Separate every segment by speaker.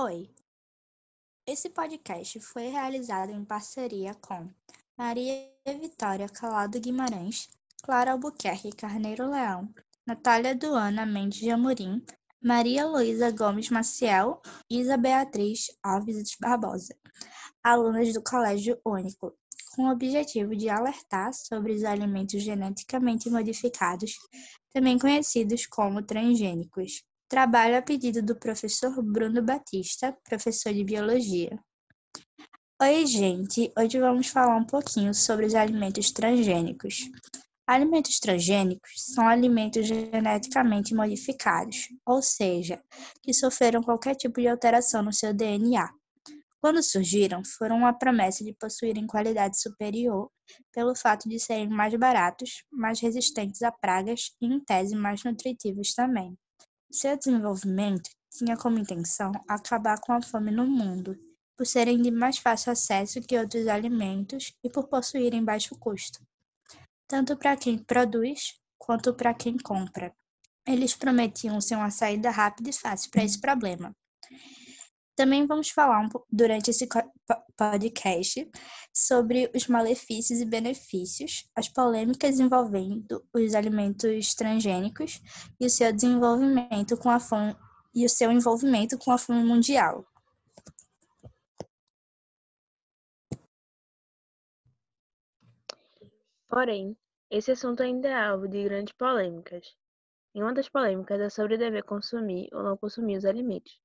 Speaker 1: Oi! Esse podcast foi realizado em parceria com Maria Vitória Calado Guimarães, Clara Albuquerque Carneiro Leão, Natália Duana Mendes de Amorim, Maria Luísa Gomes Maciel e Isa Beatriz Alves Barbosa, alunas do Colégio Único, com o objetivo de alertar sobre os alimentos geneticamente modificados, também conhecidos como transgênicos. Trabalho a pedido do professor Bruno Batista, professor de biologia. Oi, gente! Hoje vamos falar um pouquinho sobre os alimentos transgênicos. Alimentos transgênicos são alimentos geneticamente modificados, ou seja, que sofreram qualquer tipo de alteração no seu DNA. Quando surgiram, foram uma promessa de possuírem qualidade superior pelo fato de serem mais baratos, mais resistentes a pragas e, em tese, mais nutritivos também. Seu desenvolvimento tinha como intenção acabar com a fome no mundo, por serem de mais fácil acesso que outros alimentos e por possuírem baixo custo tanto para quem produz quanto para quem compra. Eles prometiam ser uma saída rápida e fácil para esse problema. Também vamos falar um, durante esse podcast sobre os malefícios e benefícios, as polêmicas envolvendo os alimentos transgênicos e o seu desenvolvimento com a fome e o seu envolvimento com a fome mundial.
Speaker 2: Porém, esse assunto ainda é alvo de grandes polêmicas. E uma das polêmicas é sobre dever consumir ou não consumir os alimentos.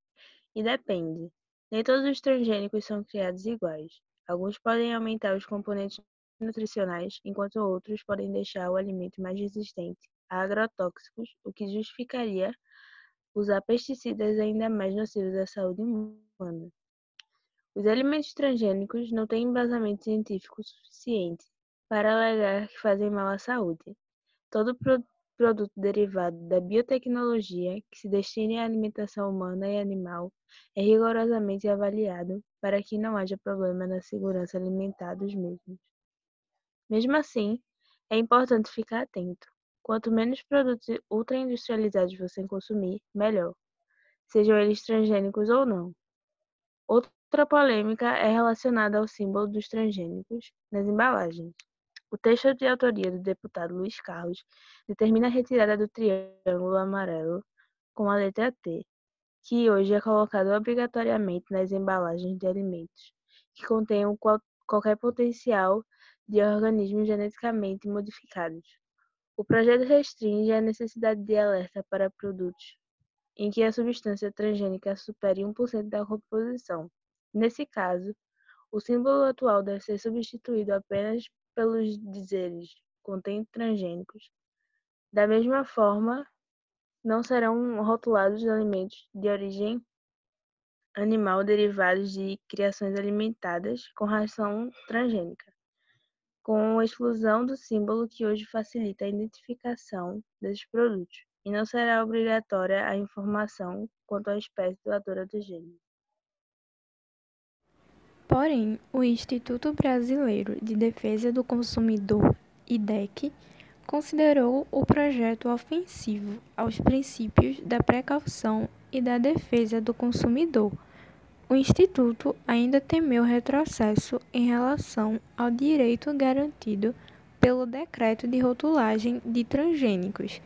Speaker 2: E depende. Nem todos os transgênicos são criados iguais. Alguns podem aumentar os componentes nutricionais, enquanto outros podem deixar o alimento mais resistente a agrotóxicos, o que justificaria usar pesticidas ainda mais nocivos à saúde humana. Os alimentos transgênicos não têm embasamento científico suficiente para alegar que fazem mal à saúde. Todo pro produto derivado da biotecnologia que se destine à alimentação humana e animal é rigorosamente avaliado para que não haja problema na segurança alimentar dos mesmos. Mesmo assim, é importante ficar atento. Quanto menos produtos ultra-industrializados você consumir, melhor, sejam eles transgênicos ou não. Outra polêmica é relacionada ao símbolo dos transgênicos nas embalagens. O texto de autoria do deputado Luiz Carlos determina a retirada do triângulo amarelo com a letra T, que hoje é colocado obrigatoriamente nas embalagens de alimentos que contenham qual, qualquer potencial de organismos geneticamente modificados. O projeto restringe a necessidade de alerta para produtos em que a substância transgênica supere 1% da composição. Nesse caso, o símbolo atual deve ser substituído apenas pelos dizeres contém transgênicos. Da mesma forma, não serão rotulados alimentos de origem animal derivados de criações alimentadas com ração transgênica, com exclusão do símbolo que hoje facilita a identificação desses produtos, e não será obrigatória a informação quanto à espécie doadora do gênero.
Speaker 3: Porém, o Instituto Brasileiro de Defesa do Consumidor, IDEC, considerou o projeto ofensivo aos princípios da precaução e da defesa do consumidor. O Instituto ainda temeu retrocesso em relação ao direito garantido pelo Decreto de Rotulagem de Transgênicos,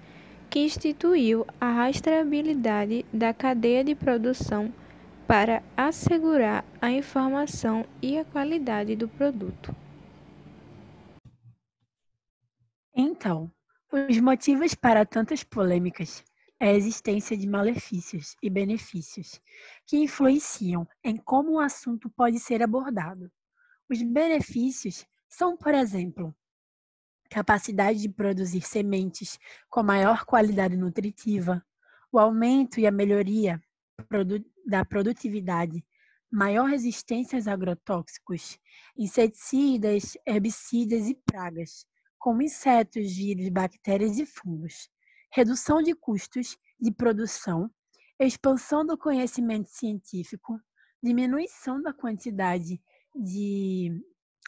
Speaker 3: que instituiu a rastreabilidade da cadeia de produção para assegurar a informação e a qualidade do produto.
Speaker 4: Então, os motivos para tantas polêmicas é a existência de malefícios e benefícios que influenciam em como o assunto pode ser abordado. Os benefícios são, por exemplo, capacidade de produzir sementes com maior qualidade nutritiva, o aumento e a melhoria da produtividade, maior resistência aos agrotóxicos, inseticidas, herbicidas e pragas, como insetos, vírus, bactérias e fungos, redução de custos de produção, expansão do conhecimento científico, diminuição da quantidade de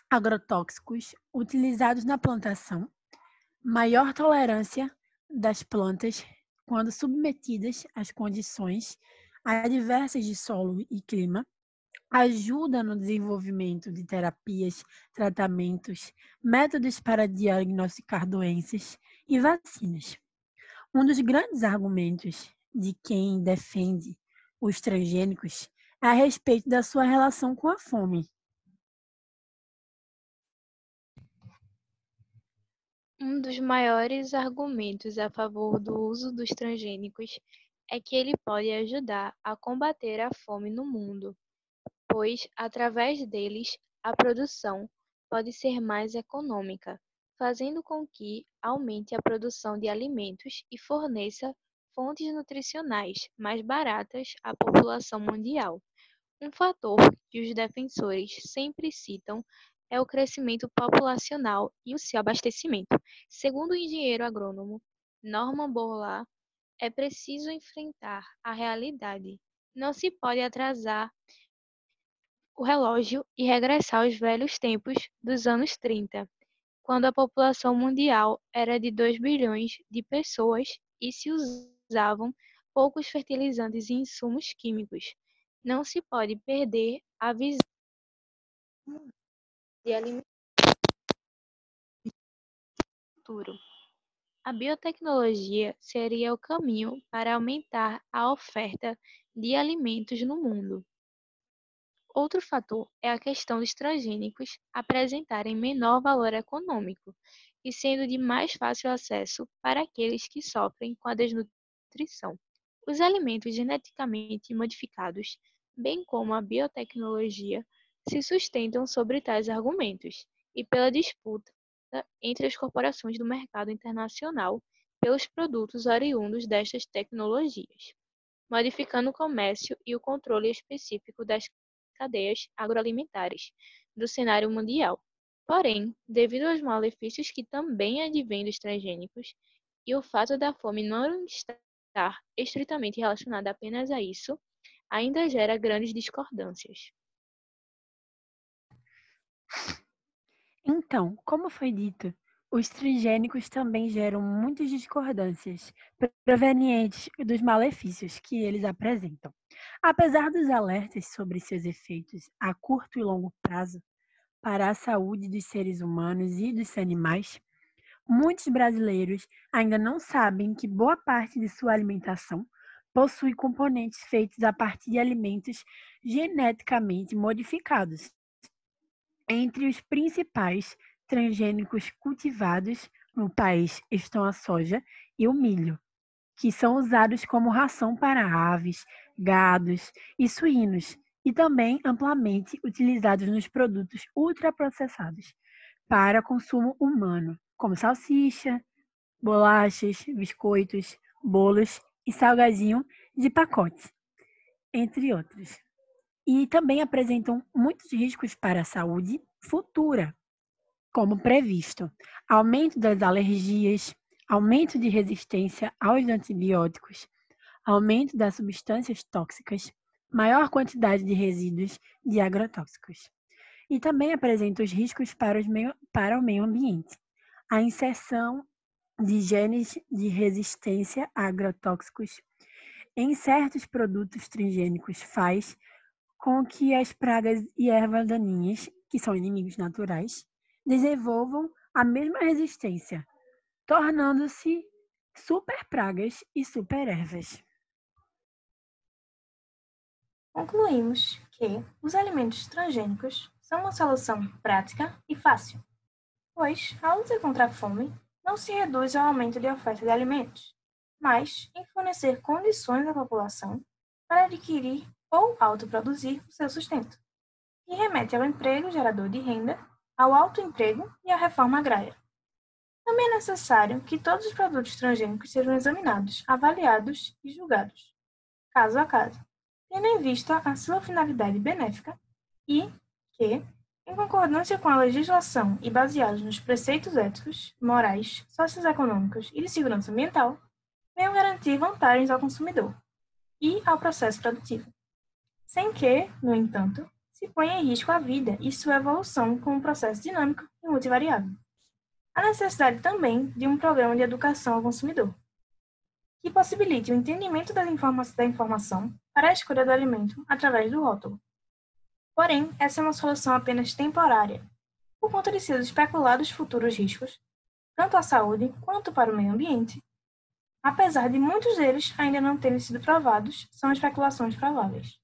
Speaker 4: agrotóxicos utilizados na plantação, maior tolerância das plantas quando submetidas às condições adversas de solo e clima, ajuda no desenvolvimento de terapias, tratamentos, métodos para diagnosticar doenças e vacinas. Um dos grandes argumentos de quem defende os transgênicos é a respeito da sua relação com a fome.
Speaker 3: Um dos maiores argumentos a favor do uso dos transgênicos é que ele pode ajudar a combater a fome no mundo, pois, através deles, a produção pode ser mais econômica, fazendo com que aumente a produção de alimentos e forneça fontes nutricionais mais baratas à população mundial. Um fator que os defensores sempre citam é o crescimento populacional e o seu abastecimento. Segundo o engenheiro agrônomo Norman Borlaug, é preciso enfrentar a realidade. Não se pode atrasar o relógio e regressar aos velhos tempos dos anos 30, quando a população mundial era de 2 bilhões de pessoas e se usavam poucos fertilizantes e insumos químicos. Não se pode perder a visão de alimentação futuro. A biotecnologia seria o caminho para aumentar a oferta de alimentos no mundo. Outro fator é a questão dos transgênicos apresentarem menor valor econômico e sendo de mais fácil acesso para aqueles que sofrem com a desnutrição. Os alimentos geneticamente modificados, bem como a biotecnologia, se sustentam sobre tais argumentos e pela disputa entre as corporações do mercado internacional pelos produtos oriundos destas tecnologias, modificando o comércio e o controle específico das cadeias agroalimentares do cenário mundial. Porém, devido aos malefícios que também advêm dos transgênicos e o fato da fome não estar estritamente relacionada apenas a isso, ainda gera grandes discordâncias.
Speaker 4: Então, como foi dito, os transgênicos também geram muitas discordâncias provenientes dos malefícios que eles apresentam. Apesar dos alertas sobre seus efeitos a curto e longo prazo para a saúde dos seres humanos e dos animais, muitos brasileiros ainda não sabem que boa parte de sua alimentação possui componentes feitos a partir de alimentos geneticamente modificados, entre os principais transgênicos cultivados no país estão a soja e o milho, que são usados como ração para aves, gados e suínos, e também amplamente utilizados nos produtos ultraprocessados para consumo humano, como salsicha, bolachas, biscoitos, bolos e salgadinho de pacote, entre outros e também apresentam muitos riscos para a saúde futura, como previsto: aumento das alergias, aumento de resistência aos antibióticos, aumento das substâncias tóxicas, maior quantidade de resíduos de agrotóxicos. E também apresenta os riscos para, os meio, para o meio ambiente. A inserção de genes de resistência a agrotóxicos em certos produtos transgênicos faz com que as pragas e ervas daninhas, que são inimigos naturais, desenvolvam a mesma resistência, tornando-se super pragas e super ervas.
Speaker 5: Concluímos que os alimentos transgênicos são uma solução prática e fácil, pois a luta contra a fome não se reduz ao aumento de oferta de alimentos, mas em fornecer condições à população para adquirir ou autoproduzir o seu sustento, e remete ao emprego gerador de renda, ao autoemprego e à reforma agrária. Também é necessário que todos os produtos transgênicos sejam examinados, avaliados e julgados, caso a caso, tendo em vista a sua finalidade benéfica e que, em concordância com a legislação e baseados nos preceitos éticos, morais, socioeconômicos e de segurança ambiental, venham garantir vantagens ao consumidor e ao processo produtivo sem que, no entanto, se ponha em risco a vida e sua evolução como um processo dinâmico e multivariável. A necessidade também de um programa de educação ao consumidor, que possibilite o entendimento das informa da informação para a escolha do alimento através do rótulo. Porém, essa é uma solução apenas temporária, por conta de seus especulados futuros riscos, tanto à saúde quanto para o meio ambiente. Apesar de muitos deles ainda não terem sido provados, são especulações prováveis.